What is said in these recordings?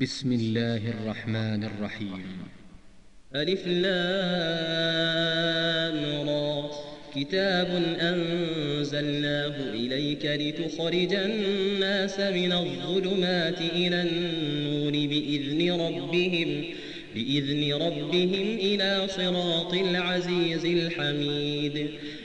بسم الله الرحمن الرحيم. ألف لام را. كتاب أنزلناه إليك لتخرج الناس من الظلمات إلى النور بإذن ربهم بإذن ربهم إلى صراط العزيز الحميد.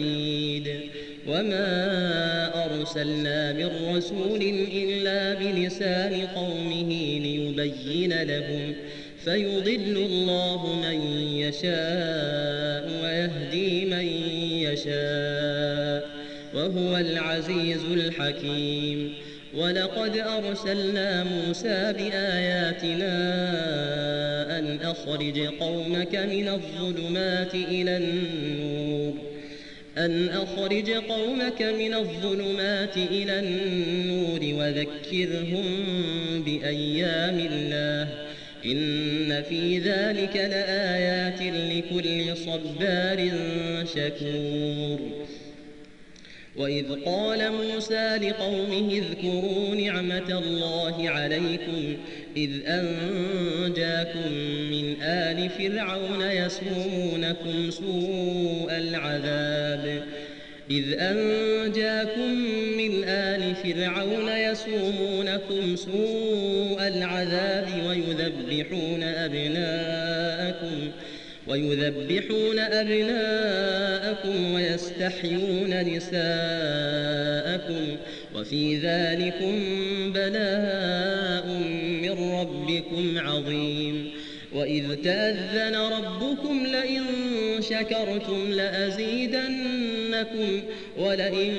بعيد وما أرسلنا من رسول إلا بلسان قومه ليبين لهم. فيضل الله من يشاء ويهدي من يشاء. وهو العزيز الحكيم. ولقد أرسلنا موسى بآياتنا أن أخرج قومك من الظلمات إلى النور. أن أخرج قومك من الظلمات إلى النور وذكرهم بأيام الله. إن في ذلك لآيات لكل صبار شكور. وإذ قال موسى لقومه اذكروا نعمة الله عليكم إذ أنجاكم من آل فرعون يسومونكم سوء العذاب. إذ أنجاكم من آل فرعون يسومونكم سوء العذاب ويذبحون أبناءكم ويذبحون أبناءكم ويستحيون نساءكم. وفي ذلكم بلاء من ربكم عظيم. وإذ تأذن ربكم لئن شكرتم لأزيدنكم ولئن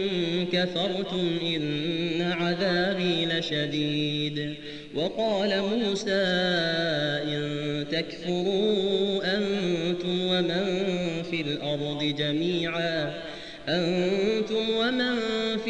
كفرتم إن عذابي لشديد. وقال موسى إن تكفروا أنتم ومن في الأرض جميعا أنتم ومن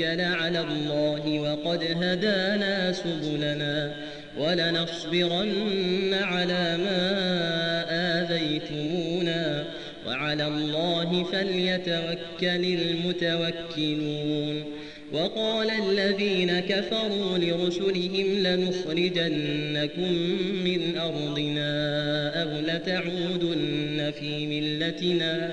نتوكل على الله وقد هدانا سبلنا ولنصبرن على ما آذيتمونا وعلى الله فليتوكل المتوكلون وقال الذين كفروا لرسلهم لنخرجنكم من أرضنا أو لتعودن في ملتنا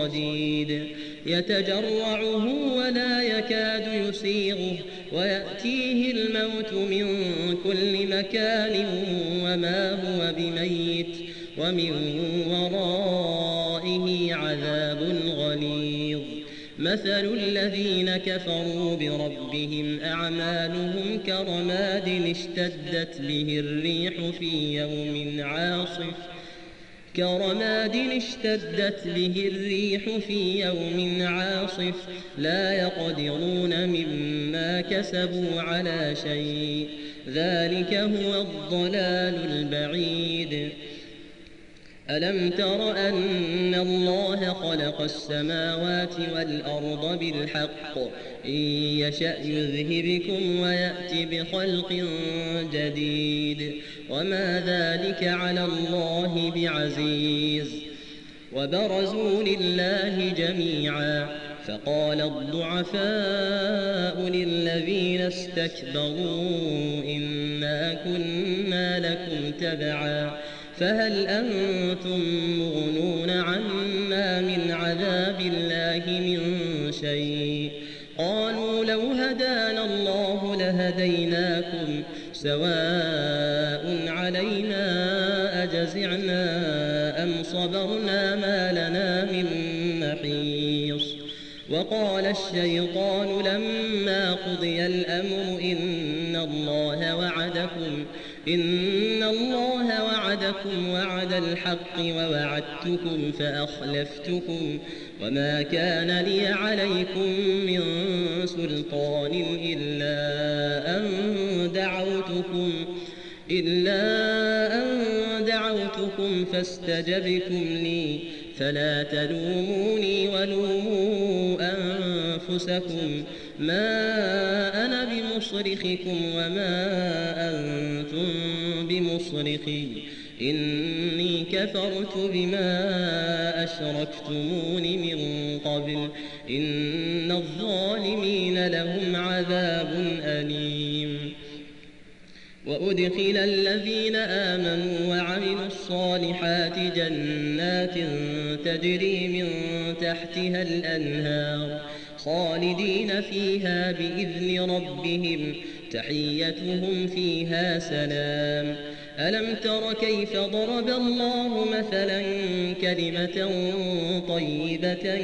صديد يتجرعه ولا يكاد يسيغه ويأتيه الموت من كل مكان وما هو بميت ومن ورائه عذاب غليظ. مثل الذين كفروا بربهم أعمالهم كرماد اشتدت به الريح في يوم عاصف. كرماد اشتدت به الريح في يوم عاصف. لا يقدرون مما كسبوا على شيء. ذلك هو الضلال البعيد. ألم تر أن الله خلق السماوات والأرض بالحق؟ إن يشأ يذهبكم ويأتي بخلق جديد. وما ذلك على الله بعزيز. وبرزوا لله جميعا. فقال الضعفاء للذين استكبروا إنا كنا لكم تبعا. فهل أنتم مغنون عنا من عذاب الله من شيء؟ قالوا لو هدانا الله لهديناكم سواء أجزعنا أم صبرنا ما لنا من محيص. وقال الشيطان لما قضي الأمر إن الله وعدكم إن الله وعدكم وعد الحق ووعدتكم فأخلفتكم. وما كان لي عليكم من سلطان إلا أن دعوتكم إلا أن دعوتكم فاستجبتم لي. فلا تلوموني ولوموا أنفسكم. ما أنا بمصرخكم وما أنتم بمصرخي. إني كفرت بما أشركتمون من قبل. إن الظالمين لهم عذاب أليم. وأدخل الذين آمنوا وعملوا الصالحات جنات تجري من تحتها الأنهار خالدين فيها بإذن ربهم تحيتهم فيها سلام. ألم تر كيف ضرب الله مثلا كلمة طيبة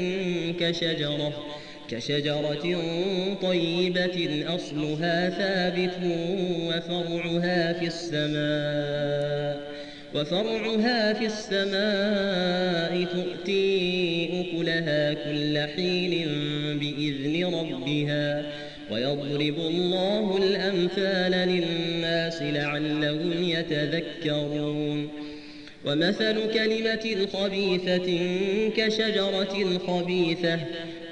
كشجرة؟ كشجرة طيبة أصلها ثابت وفرعها في السماء وفرعها في السماء تؤتي أكلها كل حين بإذن ربها ويضرب الله الأمثال للناس لعلهم يتذكرون. ومثل كلمة خبيثة كشجرة خبيثة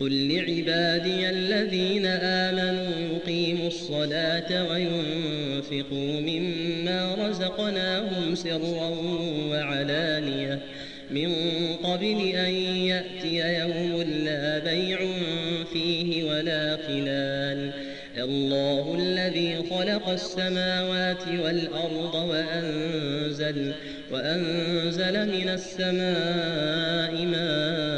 قل لعبادي الذين آمنوا يقيموا الصلاة وينفقوا مما رزقناهم سرا وعلانية. من قبل أن يأتي يوم لا بيع فيه ولا خلال. الله الذي خلق السماوات والأرض وأنزل, وأنزل من السماء ماء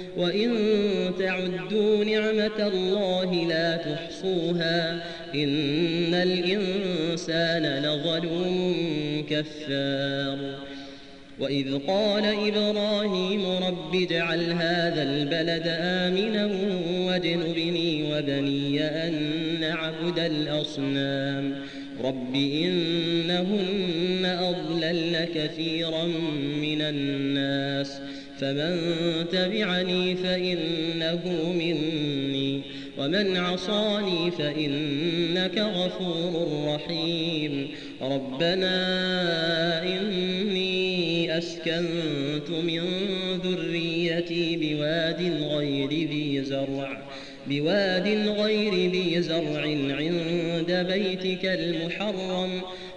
وإن تعدوا نعمة الله لا تحصوها إن الإنسان لظلوم كفار. وإذ قال إبراهيم رب اجعل هذا البلد آمنا واجنبني وبني أن نعبد الأصنام. رب إنهن أضللن كثيرا من الناس. فمن تبعني فإنه مني ومن عصاني فإنك غفور رحيم. ربنا إني أسكنت من ذريتي بواد غير ذي زرع بواد غير ذي زرع عند بيتك المحرم.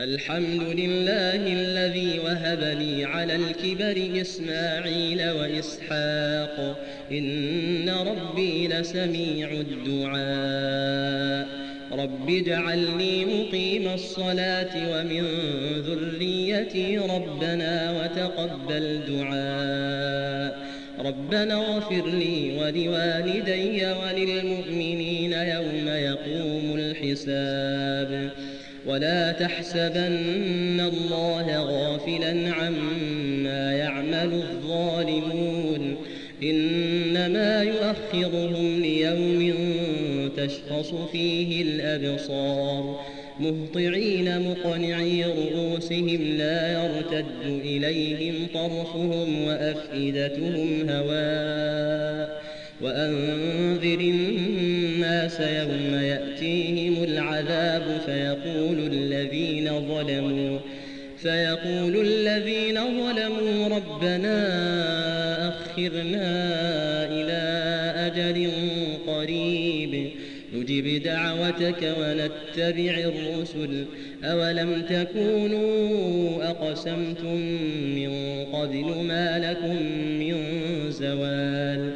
الحمد لله الذي وهب لي على الكبر إسماعيل وإسحاق. إن ربي لسميع الدعاء. رب اجعلني مقيم الصلاة ومن ذريتي ربنا وتقبل دعاء. ربنا اغفر لي ولوالدي وللمؤمنين يوم يقوم الحساب. ولا تحسبن الله غافلا عما يعمل الظالمون إنما يؤخرهم ليوم تشخص فيه الأبصار مهطعين مقنعي رؤوسهم لا يرتد إليهم طرفهم وأفئدتهم هواء وأنذر الناس يوم يأتيهم العذاب فيقول الذين ظلموا فيقول الذين ظلموا ربنا أخرنا إلى أجل قريب نجب دعوتك ونتبع الرسل أولم تكونوا أقسمتم من قبل ما لكم من زوال؟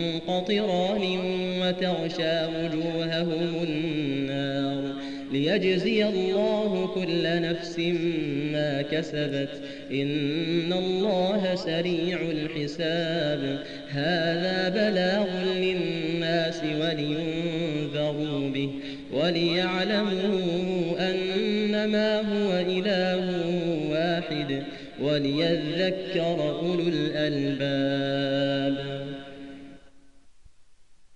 قطران وتغشى وجوههم النار ليجزي الله كل نفس ما كسبت. إن الله سريع الحساب. هذا بلاغ للناس ولينذروا به وليعلموا أنما هو إله واحد وليذكر أولو الألباب.